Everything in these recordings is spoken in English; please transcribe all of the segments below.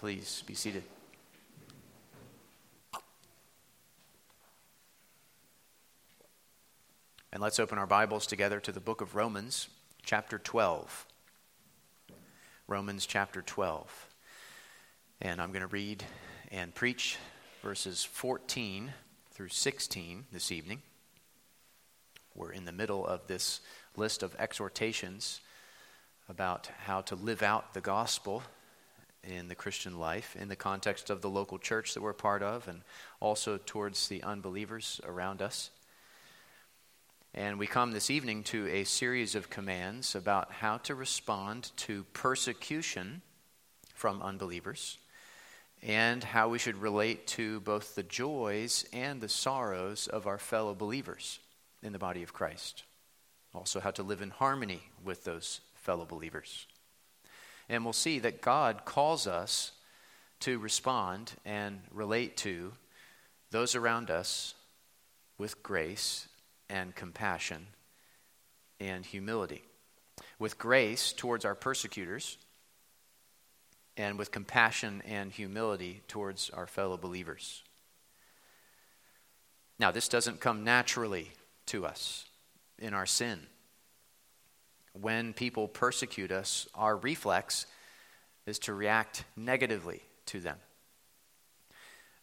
Please be seated. And let's open our Bibles together to the book of Romans, chapter 12. Romans chapter 12. And I'm going to read and preach verses 14 through 16 this evening. We're in the middle of this list of exhortations about how to live out the gospel in the Christian life in the context of the local church that we're part of and also towards the unbelievers around us. And we come this evening to a series of commands about how to respond to persecution from unbelievers and how we should relate to both the joys and the sorrows of our fellow believers in the body of Christ. Also, how to live in harmony with those fellow believers. And we'll see that God calls us to respond and relate to those around us with grace and compassion and humility. With grace towards our persecutors, and with compassion and humility towards our fellow believers. Now, this doesn't come naturally to us in our sin. When people persecute us, our reflex is to react negatively to them.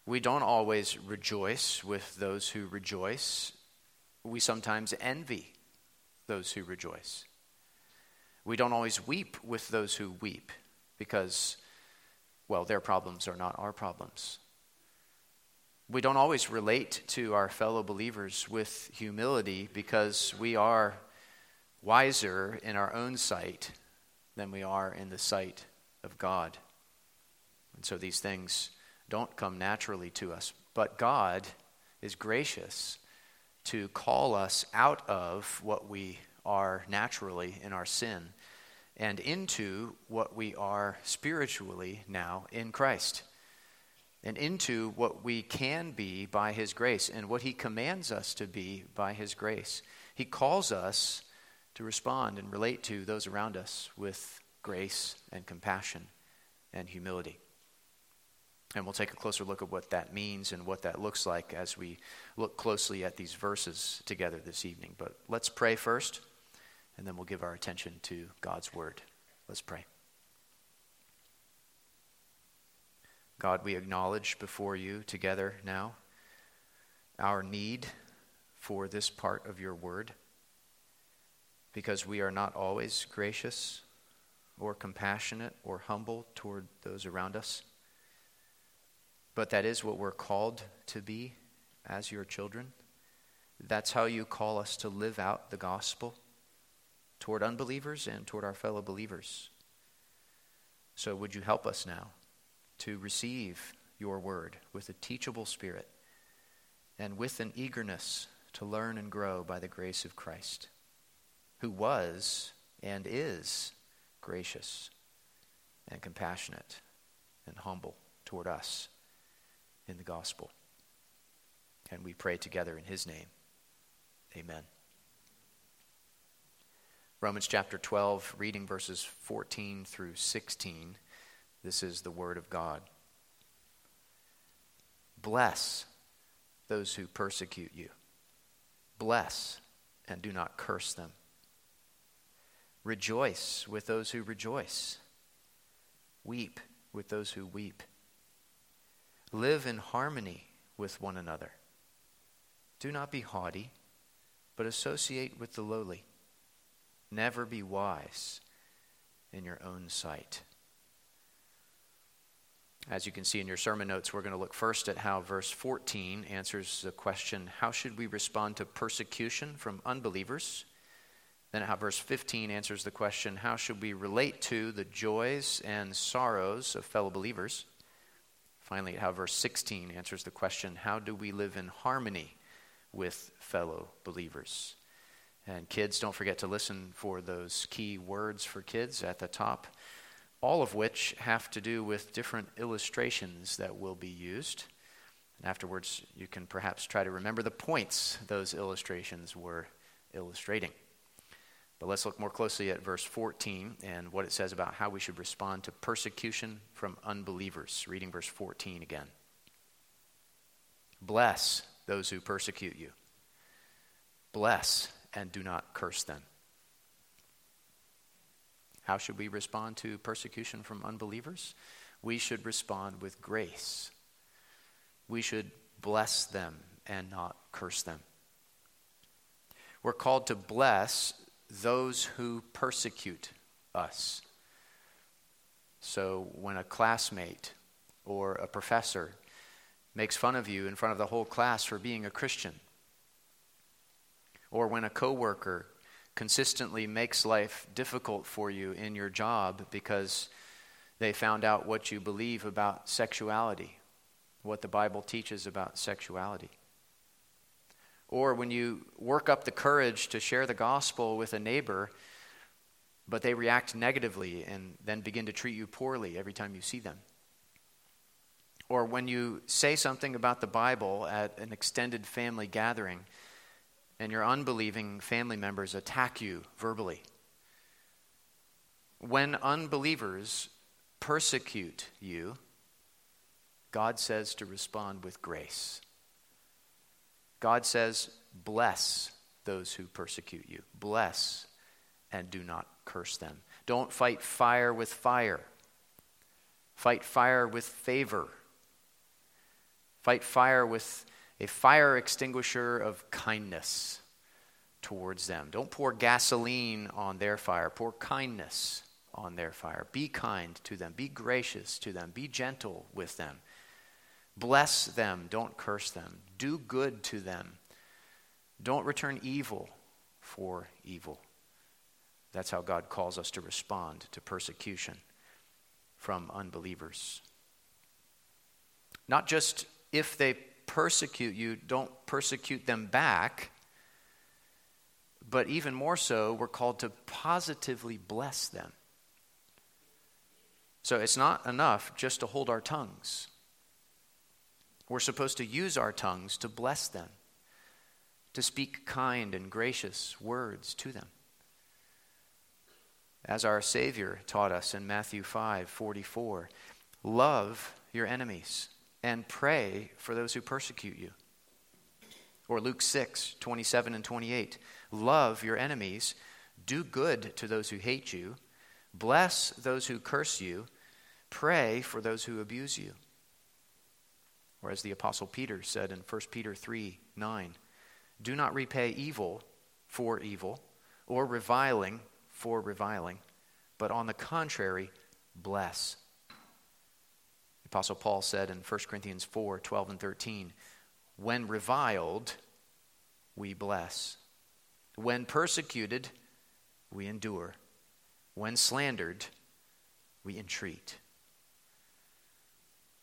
We don't always rejoice with those who rejoice. We sometimes envy those who rejoice. We don't always weep with those who weep because, well, their problems are not our problems. We don't always relate to our fellow believers with humility because we are wiser in our own sight than we are in the sight of God. And so these things don't come naturally to us. But God is gracious to call us out of what we are naturally in our sin and into what we are spiritually now in Christ and into what we can be by His grace and what He commands us to be by His grace. He calls us to respond and relate to those around us with grace and compassion and humility. And we'll take a closer look at what that means and what that looks like as we look closely at these verses together this evening. But let's pray first, and then we'll give our attention to God's Word. Let's pray. God, we acknowledge before you together now our need for this part of your Word because we are not always gracious or compassionate or humble toward those around us. But that is what we're called to be as your children. That's how you call us to live out the gospel toward unbelievers and toward our fellow believers. So, would you help us now to receive your word with a teachable spirit and with an eagerness to learn and grow by the grace of Christ? Who was and is gracious and compassionate and humble toward us in the gospel. And we pray together in his name. Amen. Romans chapter 12, reading verses 14 through 16. This is the word of God. Bless those who persecute you. Bless and do not curse them. Rejoice with those who rejoice. Weep with those who weep. Live in harmony with one another. Do not be haughty, but associate with the lowly. Never be wise in your own sight. As you can see in your sermon notes, we're going to look first at how verse 14 answers the question how should we respond to persecution from unbelievers? Then how verse 15 answers the question how should we relate to the joys and sorrows of fellow believers? Finally, how verse 16 answers the question how do we live in harmony with fellow believers? And kids, don't forget to listen for those key words for kids at the top, all of which have to do with different illustrations that will be used. And afterwards, you can perhaps try to remember the points those illustrations were illustrating. But let's look more closely at verse 14 and what it says about how we should respond to persecution from unbelievers. Reading verse 14 again. Bless those who persecute you. Bless and do not curse them. How should we respond to persecution from unbelievers? We should respond with grace. We should bless them and not curse them. We're called to bless those who persecute us. So when a classmate or a professor makes fun of you in front of the whole class for being a Christian, or when a coworker consistently makes life difficult for you in your job because they found out what you believe about sexuality, what the Bible teaches about sexuality. Or when you work up the courage to share the gospel with a neighbor, but they react negatively and then begin to treat you poorly every time you see them. Or when you say something about the Bible at an extended family gathering and your unbelieving family members attack you verbally. When unbelievers persecute you, God says to respond with grace. God says, Bless those who persecute you. Bless and do not curse them. Don't fight fire with fire. Fight fire with favor. Fight fire with a fire extinguisher of kindness towards them. Don't pour gasoline on their fire, pour kindness on their fire. Be kind to them, be gracious to them, be gentle with them. Bless them, don't curse them. Do good to them. Don't return evil for evil. That's how God calls us to respond to persecution from unbelievers. Not just if they persecute you, don't persecute them back. But even more so, we're called to positively bless them. So it's not enough just to hold our tongues. We're supposed to use our tongues to bless them, to speak kind and gracious words to them. As our Savior taught us in Matthew 5 44, love your enemies and pray for those who persecute you. Or Luke 6 27 and 28, love your enemies, do good to those who hate you, bless those who curse you, pray for those who abuse you. Or as the Apostle Peter said in 1 Peter 3 9, do not repay evil for evil or reviling for reviling, but on the contrary, bless. The Apostle Paul said in 1 Corinthians 4 12 and 13, when reviled, we bless. When persecuted, we endure. When slandered, we entreat.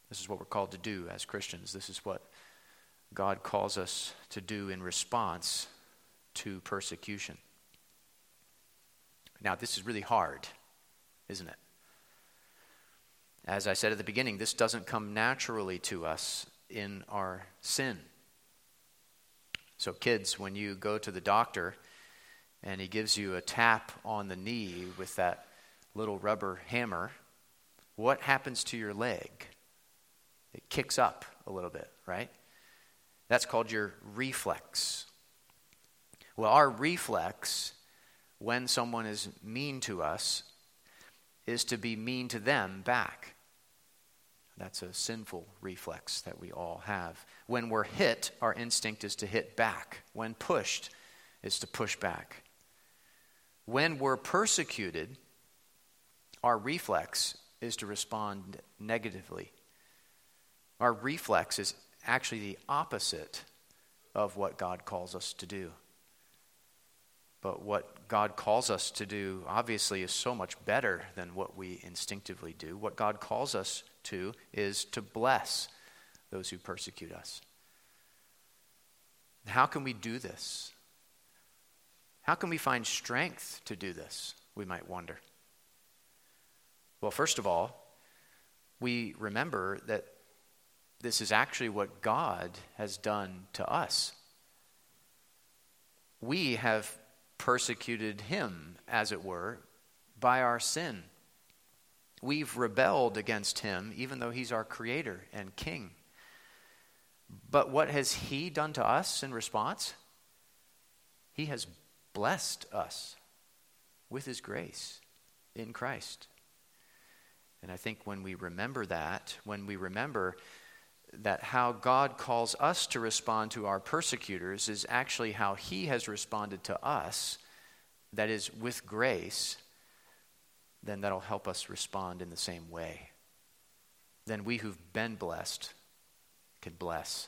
This is what we're called to do as Christians. This is what God calls us to do in response to persecution. Now, this is really hard, isn't it? As I said at the beginning, this doesn't come naturally to us in our sin. So, kids, when you go to the doctor and he gives you a tap on the knee with that little rubber hammer, what happens to your leg? It kicks up a little bit, right? That's called your reflex. Well, our reflex when someone is mean to us is to be mean to them back. That's a sinful reflex that we all have. When we're hit, our instinct is to hit back. When pushed, is to push back. When we're persecuted, our reflex is to respond negatively our reflex is actually the opposite of what God calls us to do. But what God calls us to do, obviously, is so much better than what we instinctively do. What God calls us to is to bless those who persecute us. How can we do this? How can we find strength to do this? We might wonder. Well, first of all, we remember that this is actually what God has done to us. We have persecuted him, as it were, by our sin. We've rebelled against him, even though he's our creator and king. But what has he done to us in response? He has blessed us with his grace in Christ. And I think when we remember that, when we remember that how God calls us to respond to our persecutors is actually how he has responded to us, that is, with grace, then that'll help us respond in the same way. Then we who've been blessed can bless.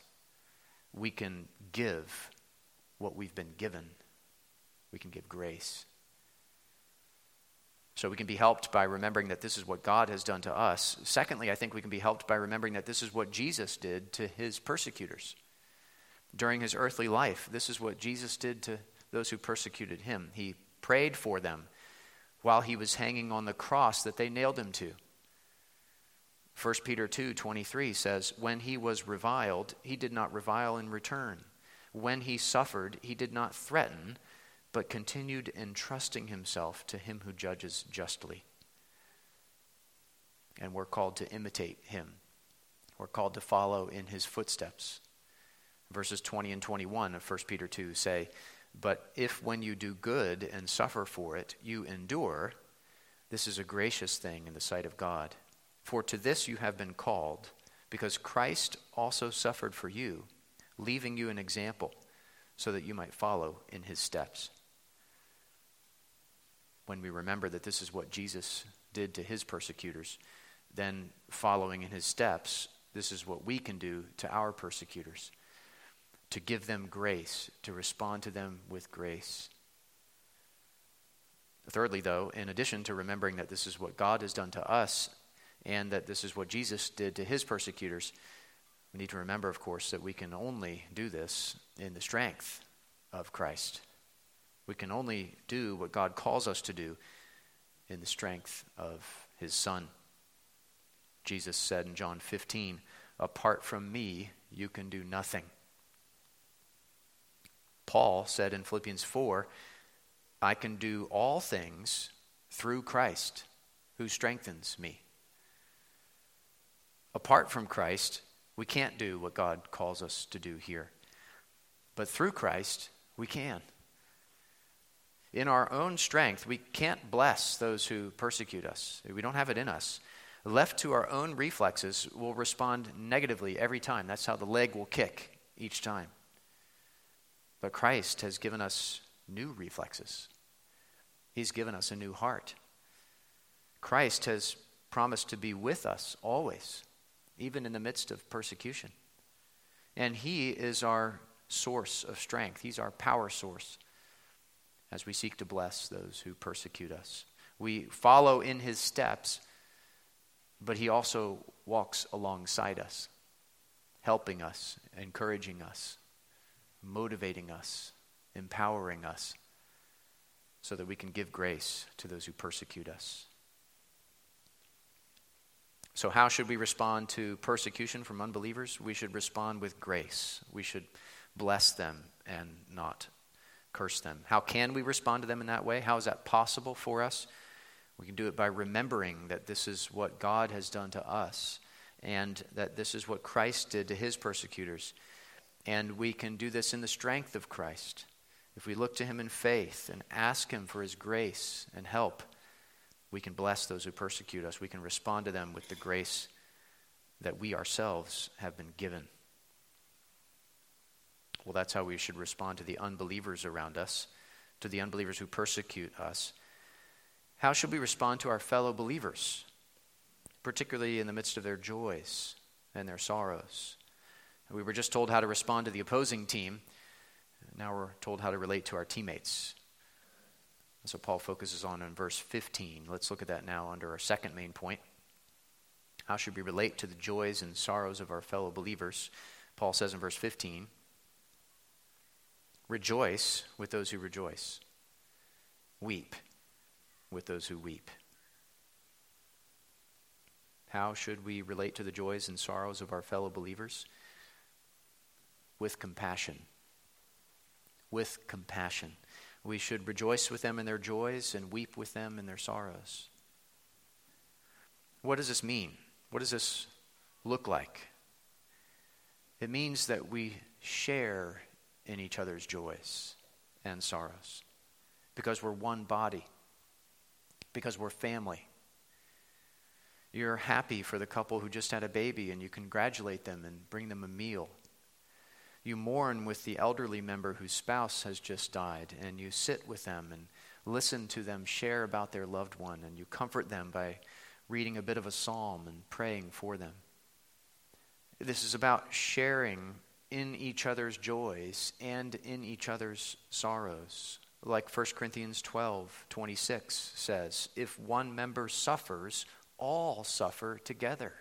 We can give what we've been given. We can give grace. So we can be helped by remembering that this is what God has done to us. Secondly, I think we can be helped by remembering that this is what Jesus did to his persecutors. During his earthly life, this is what Jesus did to those who persecuted him. He prayed for them while he was hanging on the cross that they nailed him to. 1 Peter 2:23 says, "When he was reviled, he did not revile in return. When he suffered, he did not threaten, but continued entrusting himself to him who judges justly. And we're called to imitate him. We're called to follow in his footsteps. Verses 20 and 21 of 1 Peter 2 say, But if when you do good and suffer for it, you endure, this is a gracious thing in the sight of God. For to this you have been called, because Christ also suffered for you, leaving you an example, so that you might follow in his steps when we remember that this is what Jesus did to his persecutors, then following in his steps, this is what we can do to our persecutors to give them grace, to respond to them with grace. Thirdly, though, in addition to remembering that this is what God has done to us and that this is what Jesus did to his persecutors, we need to remember, of course, that we can only do this in the strength of Christ. We can only do what God calls us to do in the strength of his Son. Jesus said in John 15, Apart from me, you can do nothing. Paul said in Philippians 4, I can do all things through Christ who strengthens me. Apart from Christ, we can't do what God calls us to do here. But through Christ, we can in our own strength, we can't bless those who persecute us. We don't have it in us. Left to our own reflexes, we'll respond negatively every time. That's how the leg will kick each time. But Christ has given us new reflexes, He's given us a new heart. Christ has promised to be with us always, even in the midst of persecution. And He is our source of strength, He's our power source as we seek to bless those who persecute us. We follow in his steps, but he also walks alongside us, helping us, encouraging us, motivating us, empowering us, so that we can give grace to those who persecute us. So, how should we respond to persecution from unbelievers? We should respond with grace. We should bless them and not curse them. How can we respond to them in that way? How is that possible for us? We can do it by remembering that this is what God has done to us and that this is what Christ did to his persecutors. And we can do this in the strength of Christ. If we look to him in faith and ask him for his grace and help, we can bless those who persecute us. We can respond to them with the grace that we ourselves have been given. Well, that's how we should respond to the unbelievers around us, to the unbelievers who persecute us. How should we respond to our fellow believers, particularly in the midst of their joys and their sorrows? We were just told how to respond to the opposing team. Now we're told how to relate to our teammates. What Paul focuses on in verse 15. Let's look at that now under our second main point. How should we relate to the joys and sorrows of our fellow believers? Paul says in verse 15, Rejoice with those who rejoice. Weep with those who weep. How should we relate to the joys and sorrows of our fellow believers? With compassion. With compassion. We should rejoice with them in their joys and weep with them in their sorrows. What does this mean? What does this look like? It means that we share in each other's joys and sorrows because we're one body, because we're family. You're happy for the couple who just had a baby and you congratulate them and bring them a meal. You mourn with the elderly member whose spouse has just died and you sit with them and listen to them share about their loved one and you comfort them by reading a bit of a psalm and praying for them. This is about sharing in each other's joys and in each other's sorrows. Like 1 Corinthians 12 26 says, if one member suffers, all suffer together.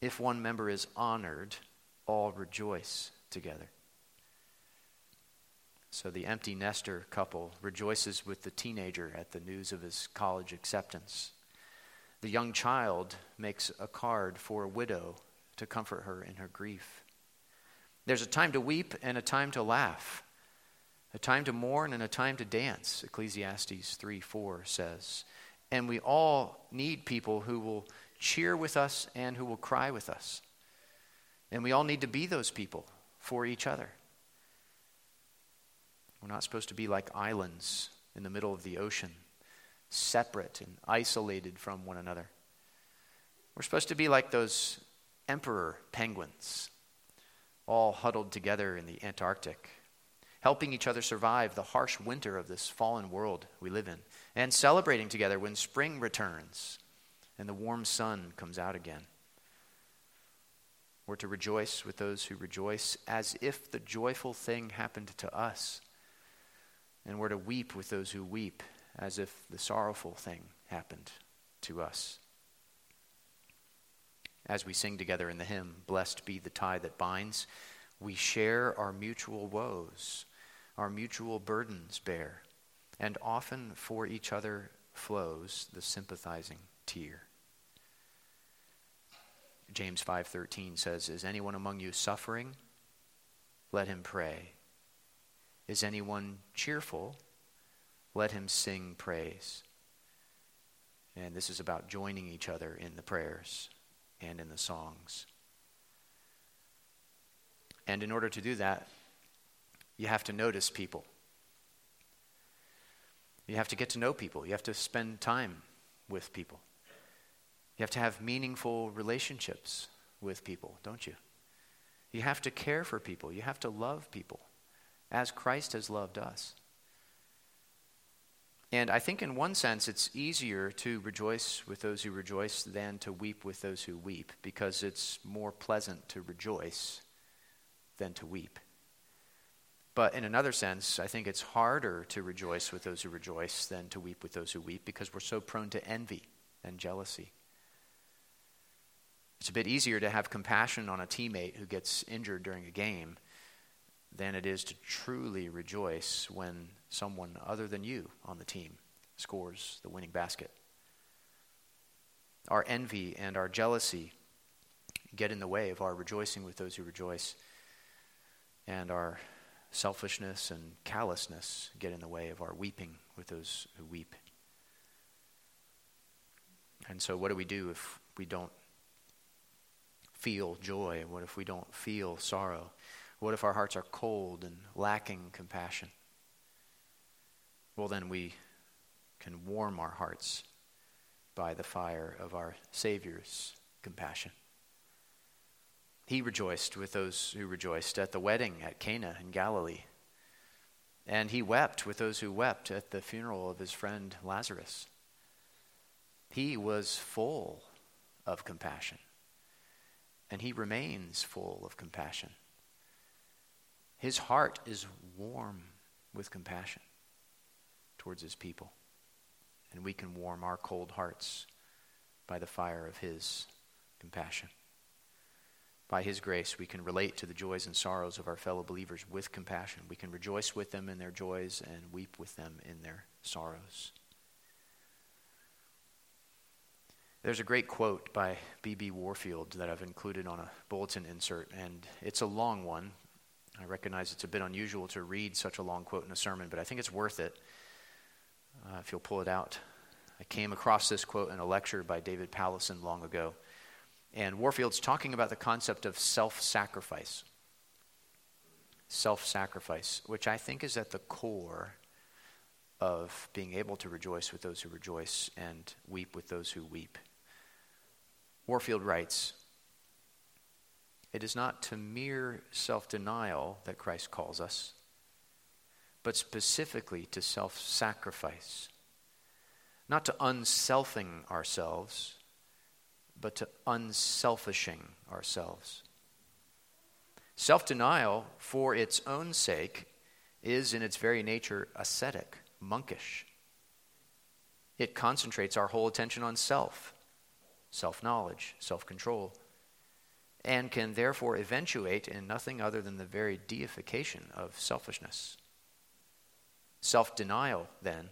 If one member is honored, all rejoice together. So the empty nester couple rejoices with the teenager at the news of his college acceptance. The young child makes a card for a widow to comfort her in her grief. There's a time to weep and a time to laugh, a time to mourn and a time to dance, Ecclesiastes 3 4 says. And we all need people who will cheer with us and who will cry with us. And we all need to be those people for each other. We're not supposed to be like islands in the middle of the ocean, separate and isolated from one another. We're supposed to be like those emperor penguins, all huddled together in the Antarctic, helping each other survive the harsh winter of this fallen world we live in, and celebrating together when spring returns and the warm sun comes out again. We're to rejoice with those who rejoice as if the joyful thing happened to us. And we're to weep with those who weep as if the sorrowful thing happened to us as we sing together in the hymn, Blessed be the tie that binds, we share our mutual woes, our mutual burdens bear, and often for each other flows the sympathizing tear. James 5:13 says, "Is anyone among you suffering? Let him pray. Is anyone cheerful? Let him sing praise." And this is about joining each other in the prayers and in the songs. And in order to do that, you have to notice people. You have to get to know people. You have to spend time with people. You have to have meaningful relationships with people, don't you? You have to care for people. You have to love people as Christ has loved us. And I think, in one sense, it's easier to rejoice with those who rejoice than to weep with those who weep, because it's more pleasant to rejoice than to weep. But in another sense, I think it's harder to rejoice with those who rejoice than to weep with those who weep, because we're so prone to envy and jealousy. It's a bit easier to have compassion on a teammate who gets injured during a game than it is to truly rejoice when someone other than you on the team scores the winning basket. Our envy and our jealousy get in the way of our rejoicing with those who rejoice, and our selfishness and callousness get in the way of our weeping with those who weep. And so, what do we do if we don't feel joy? What if we don't feel sorrow? What if our hearts are cold and lacking compassion? Well, then we can warm our hearts by the fire of our Savior's compassion. He rejoiced with those who rejoiced at the wedding at Cana in Galilee. And he wept with those who wept at the funeral of his friend Lazarus. He was full of compassion. And he remains full of compassion. His heart is warm with compassion towards his people. And we can warm our cold hearts by the fire of his compassion. By his grace, we can relate to the joys and sorrows of our fellow believers with compassion. We can rejoice with them in their joys and weep with them in their sorrows. There's a great quote by B.B. Warfield that I've included on a bulletin insert, and it's a long one, I recognize it's a bit unusual to read such a long quote in a sermon, but I think it's worth it uh, if you'll pull it out. I came across this quote in a lecture by David Powlison long ago. And Warfield's talking about the concept of self sacrifice. Self sacrifice, which I think is at the core of being able to rejoice with those who rejoice and weep with those who weep. Warfield writes It is not to mere self denial that Christ calls us, but specifically to self sacrifice. Not to unselfing ourselves, but to unselfishing ourselves. Self denial, for its own sake, is in its very nature ascetic, monkish. It concentrates our whole attention on self, self knowledge, self control, and can therefore eventuate in nothing other than the very deification of selfishness. Self denial, then,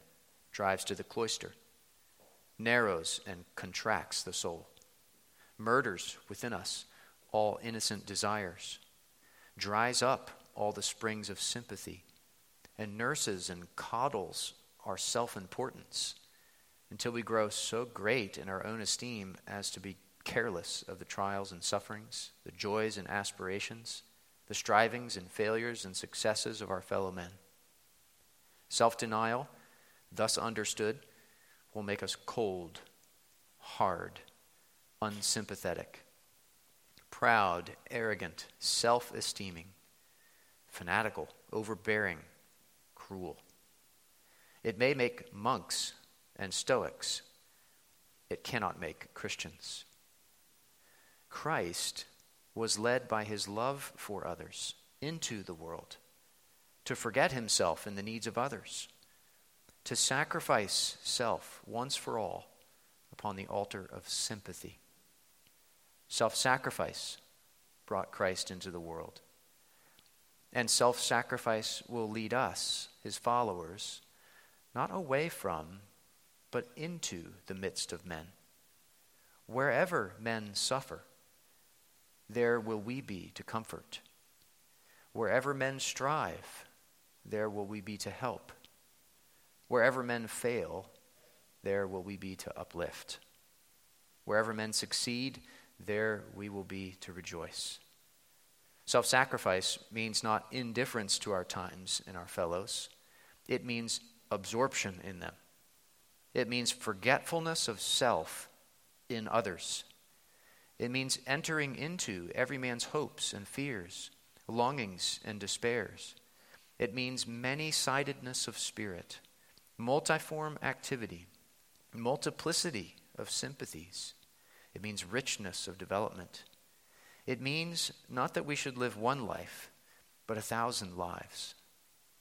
drives to the cloister, narrows and contracts the soul murders within us all innocent desires, dries up all the springs of sympathy, and nurses and coddles our self importance until we grow so great in our own esteem as to be careless of the trials and sufferings, the joys and aspirations, the strivings and failures and successes of our fellow men. Self denial, thus understood, will make us cold, hard, unsympathetic, proud, arrogant, self esteeming, fanatical, overbearing, cruel. It may make monks and Stoics, it cannot make Christians. Christ was led by his love for others into the world to forget himself in the needs of others, to sacrifice self once for all upon the altar of sympathy. Self sacrifice brought Christ into the world. And self sacrifice will lead us, his followers, not away from, but into the midst of men. Wherever men suffer, there will we be to comfort. Wherever men strive, there will we be to help. Wherever men fail, there will we be to uplift. Wherever men succeed, there we will be to rejoice. Self sacrifice means not indifference to our times and our fellows, it means absorption in them. It means forgetfulness of self in others. It means entering into every man's hopes and fears, longings and despairs. It means many sidedness of spirit, multiform activity, multiplicity of sympathies it means richness of development. It means not that we should live one life, but a thousand lives,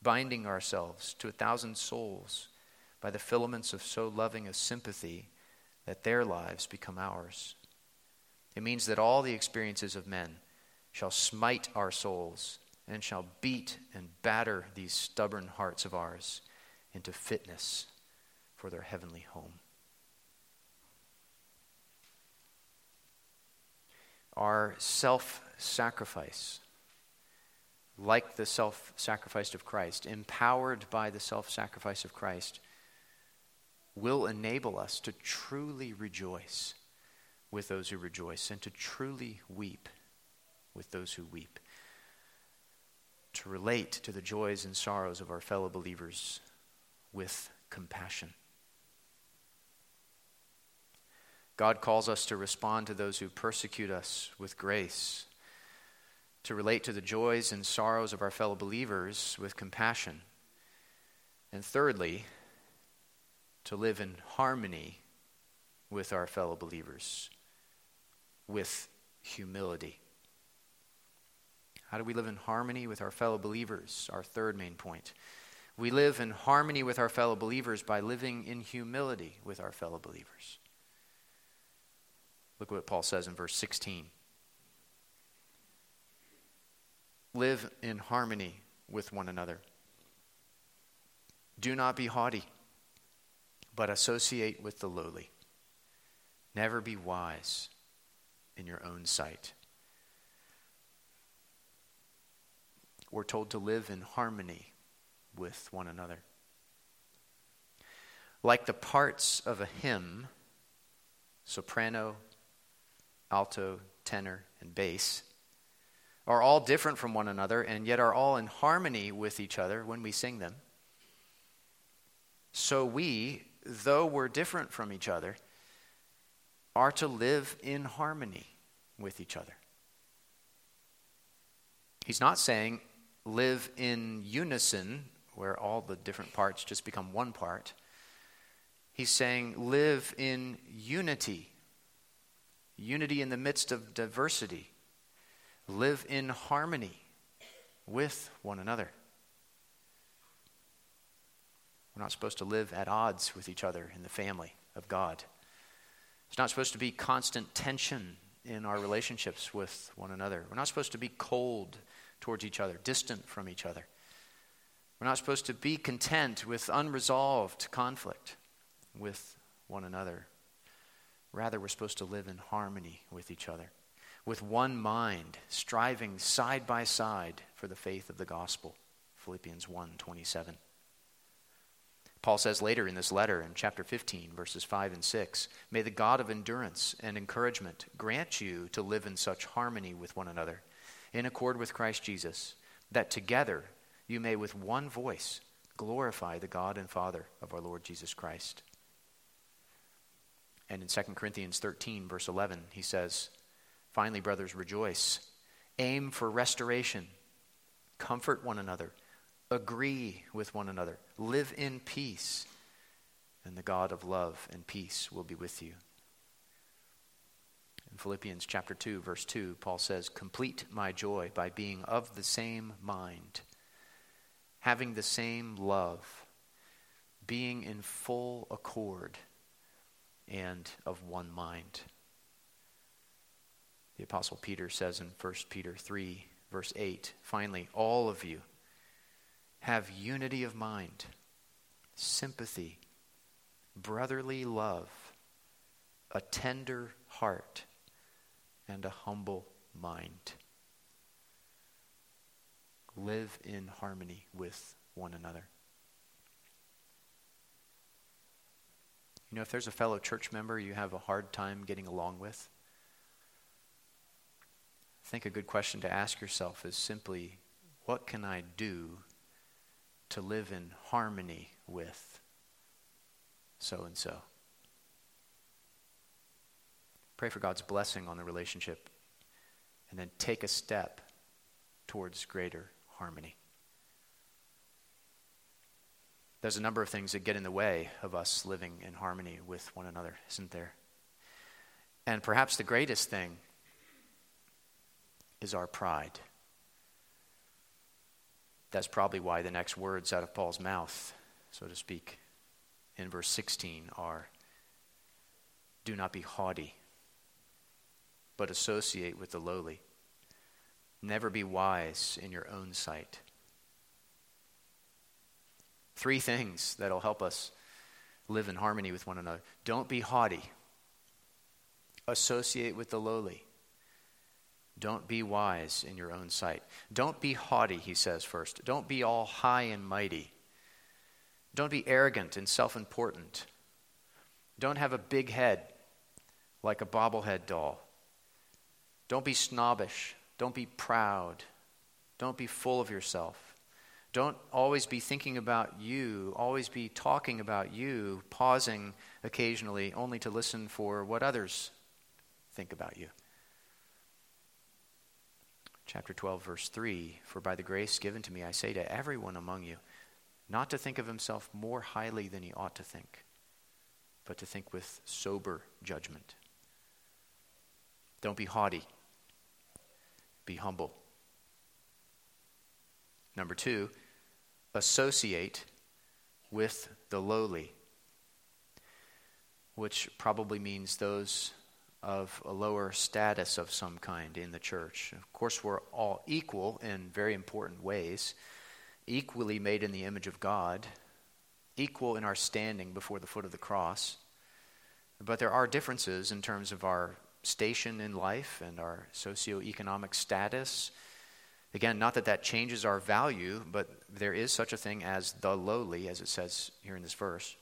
binding ourselves to a thousand souls by the filaments of so loving a sympathy that their lives become ours. It means that all the experiences of men shall smite our souls and shall beat and batter these stubborn hearts of ours into fitness for their heavenly home. our self sacrifice, like the self sacrifice of Christ, empowered by the self sacrifice of Christ, will enable us to truly rejoice with those who rejoice and to truly weep with those who weep. To relate to the joys and sorrows of our fellow believers with compassion. God calls us to respond to those who persecute us with grace, to relate to the joys and sorrows of our fellow believers with compassion. And thirdly, to live in harmony with our fellow believers with humility. How do we live in harmony with our fellow believers? Our third main point. We live in harmony with our fellow believers by living in humility with our fellow believers. Look what Paul says in verse 16. Live in harmony with one another. Do not be haughty, but associate with the lowly. Never be wise in your own sight. we're told to live in harmony with one another. Like the parts of a hymn, soprano, alto, tenor, and bass, are all different from one another and yet are all in harmony with each other when we sing them. So we, though we're different from each other, are to live in harmony with each other. He's not saying live in unison, where all the different parts just become one part. He's saying live in unity, unity in the midst of diversity. Live in harmony with one another. We're not supposed to live at odds with each other in the family of God. It's not supposed to be constant tension in our relationships with one another. We're not supposed to be cold towards each other, distant from each other. We're not supposed to be content with unresolved conflict with one another. Rather, we're supposed to live in harmony with each other, with one mind, striving side by side for the faith of the gospel. Philippians 1 27. Paul says later in this letter in chapter 15, verses 5 and 6 May the God of endurance and encouragement grant you to live in such harmony with one another, in accord with Christ Jesus, that together you may with one voice glorify the God and Father of our Lord Jesus Christ. And in 2 Corinthians 13, verse 11, he says, Finally, brothers, rejoice. Aim for restoration. Comfort one another agree with one another, live in peace, and the God of love and peace will be with you. In Philippians chapter 2 verse 2 Paul says complete my joy by being of the same mind having the same love being in full accord and of one mind The apostle Peter says in 1 Peter 3 verse 8 finally all of you have unity of mind, sympathy, brotherly love, a tender heart, and a humble mind. Live in harmony with one another. You know, if there's a fellow church member you have a hard time getting along with, I think a good question to ask yourself is simply, what can I do to live in harmony with so and so. Pray for God's blessing on the relationship and then take a step towards greater harmony. There's a number of things that get in the way of us living in harmony with one another, isn't there? And perhaps the greatest thing is our pride. That's probably why the next words out of Paul's mouth, so to speak, in verse 16 are Do not be haughty, but associate with the lowly. Never be wise in your own sight. Three things that'll help us live in harmony with one another. Don't be haughty. Associate with the lowly. Don't be wise in your own sight. Don't be haughty, he says first. Don't be all high and mighty. Don't be arrogant and self important. Don't have a big head like a bobblehead doll. Don't be snobbish. Don't be proud. Don't be full of yourself. Don't always be thinking about you, always be talking about you, pausing occasionally only to listen for what others think about you. Chapter 12, verse 3 For by the grace given to me, I say to everyone among you, not to think of himself more highly than he ought to think, but to think with sober judgment. Don't be haughty, be humble. Number two, associate with the lowly, which probably means those of a lower status of some kind in the church. Of course, we're all equal in very important ways, equally made in the image of God, equal in our standing before the foot of the cross. But there are differences in terms of our station in life and our socioeconomic status Again, not that that changes our value, but there is such a thing as the lowly, as it says here in this verse.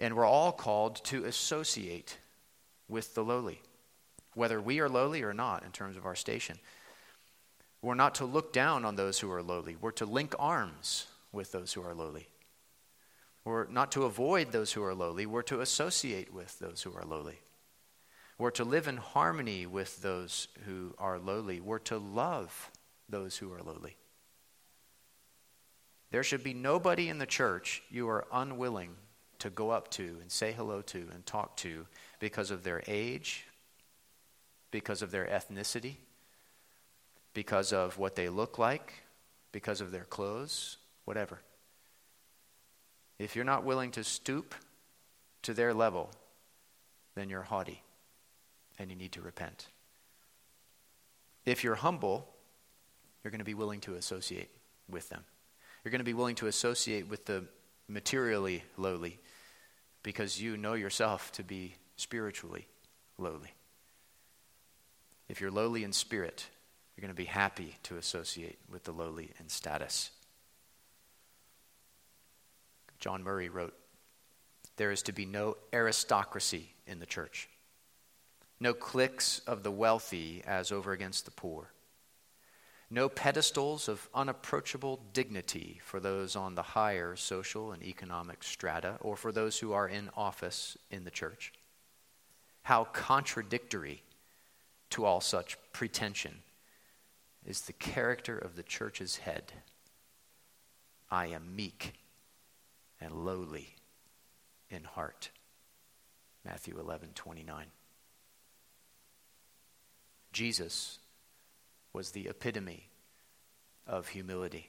And we're all called to associate with the lowly, whether we are lowly or not in terms of our station. We're not to look down on those who are lowly, we're to link arms with those who are lowly. We're not to avoid those who are lowly, we're to associate with those who are lowly. We're to live in harmony with those who are lowly. We're to love those who are lowly. There should be nobody in the church you are unwilling to go up to and say hello to and talk to because of their age, because of their ethnicity, because of what they look like, because of their clothes, whatever. If you're not willing to stoop to their level, then you're haughty and you need to repent. If you're humble, you're going to be willing to associate with them. You're going to be willing to associate with the materially lowly because you know yourself to be spiritually lowly. If you're lowly in spirit, you're going to be happy to associate with the lowly in status. John Murray wrote, There is to be no aristocracy in the church, no cliques of the wealthy as over against the poor, no pedestals of unapproachable dignity for those on the higher social and economic strata or for those who are in office in the church. How contradictory to all such pretension is the character of the church's head. I am meek and lowly in heart. Matthew 11, 29. Jesus was the epitome of humility.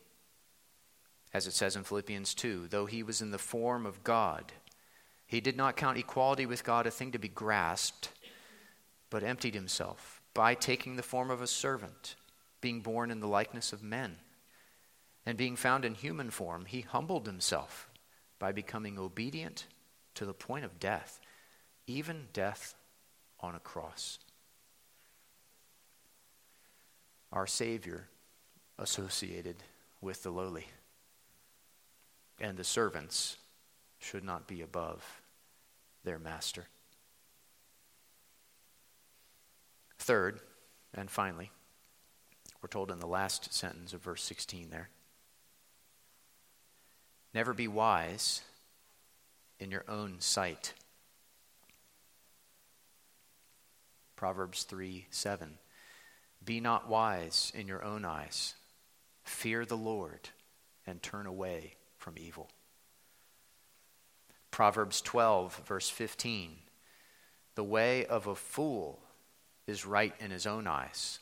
As it says in Philippians 2, though he was in the form of God, he did not count equality with God a thing to be grasped, but emptied himself by taking the form of a servant, being born in the likeness of men. And being found in human form, he humbled himself by becoming obedient to the point of death, even death on a cross. Our Savior associated with the lowly, and the servants should not be above their master. Third, and finally, we're told in the last sentence of verse 16 there Never be wise in your own sight. Proverbs 3 7. Be not wise in your own eyes. Fear the Lord and turn away from evil. Proverbs 12, verse 15. The way of a fool is right in his own eyes,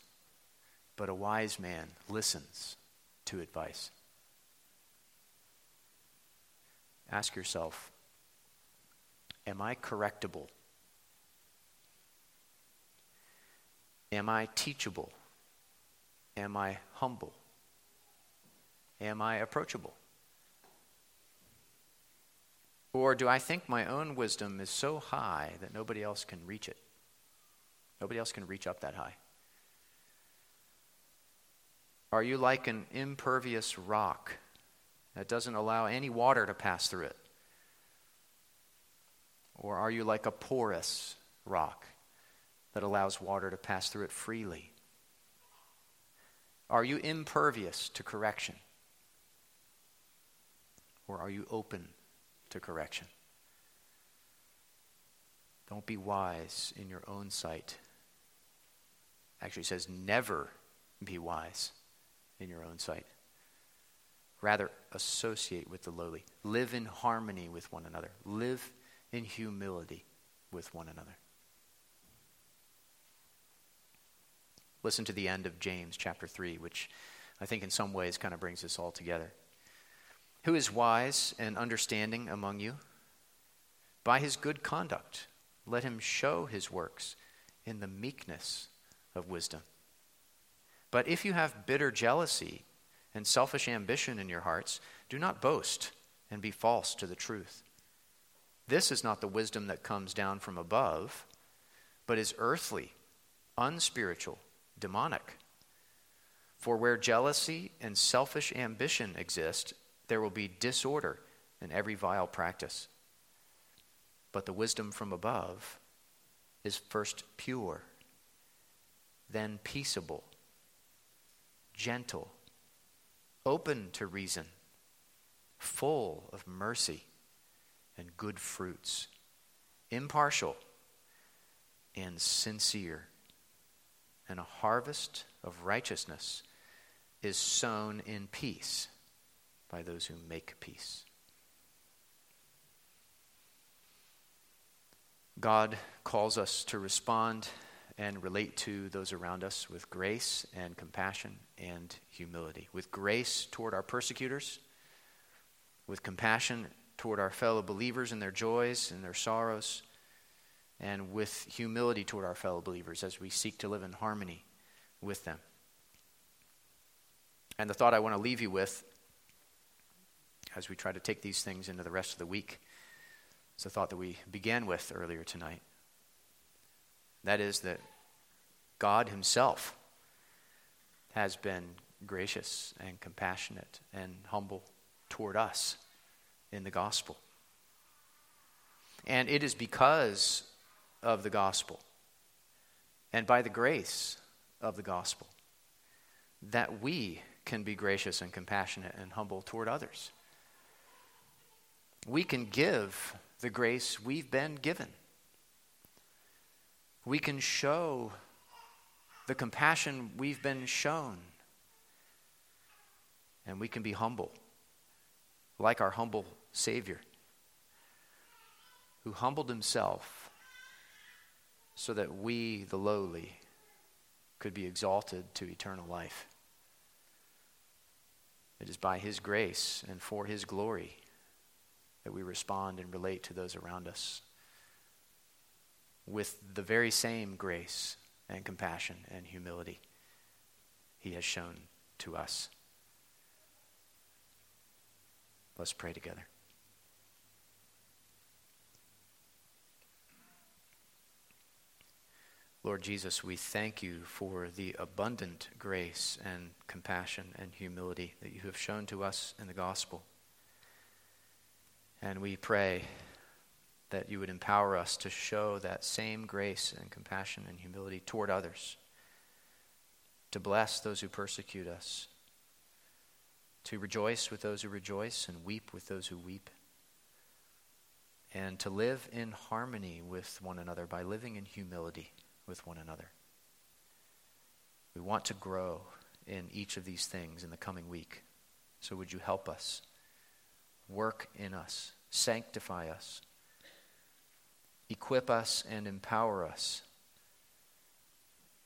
but a wise man listens to advice. Ask yourself Am I correctable? Am I teachable? Am I humble? Am I approachable? Or do I think my own wisdom is so high that nobody else can reach it? Nobody else can reach up that high. Are you like an impervious rock that doesn't allow any water to pass through it? Or are you like a porous rock that allows water to pass through it freely? Are you impervious to correction? Or are you open to correction? Don't be wise in your own sight. Actually, says never be wise in your own sight. Rather, associate with the lowly. Live in harmony with one another. Live in humility with one another. Listen to the end of James chapter 3, which I think in some ways kind of brings this all together. Who is wise and understanding among you? By his good conduct, let him show his works in the meekness of wisdom. But if you have bitter jealousy and selfish ambition in your hearts, do not boast and be false to the truth. This is not the wisdom that comes down from above, but is earthly, unspiritual, demonic. For where jealousy and selfish ambition exist, there will be disorder in every vile practice. But the wisdom from above is first pure, then peaceable, gentle, open to reason, full of mercy and good fruits, impartial and sincere. And a harvest of righteousness is sown in peace by those who make peace. God calls us to respond and relate to those around us with grace and compassion and humility. With grace toward our persecutors, with compassion toward our fellow believers and their joys and their sorrows, and with humility toward our fellow believers as we seek to live in harmony with them. And the thought I want to leave you with as we try to take these things into the rest of the week It's a thought that we began with earlier tonight. That is that God Himself has been gracious and compassionate and humble toward us in the gospel. And it is because of the gospel and by the grace of the gospel that we can be gracious and compassionate and humble toward others. We can give the grace we've been given. We can show the compassion we've been shown. And we can be humble, like our humble Savior, who humbled himself so that we, the lowly, could be exalted to eternal life. It is by his grace and for his glory that we respond and relate to those around us with the very same grace and compassion and humility he has shown to us. Let's pray together. Lord Jesus, we thank you for the abundant grace and compassion and humility that you have shown to us in the gospel. And we pray that you would empower us to show that same grace and compassion and humility toward others, to bless those who persecute us, to rejoice with those who rejoice and weep with those who weep, and to live in harmony with one another by living in humility with one another. We want to grow in each of these things in the coming week. So would you help us? Work in us, sanctify us equip us and empower us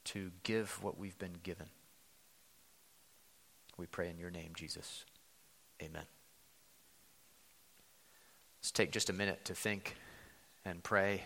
to give what we've been given. We pray in your name, Jesus. Amen. Let's take just a minute to think and pray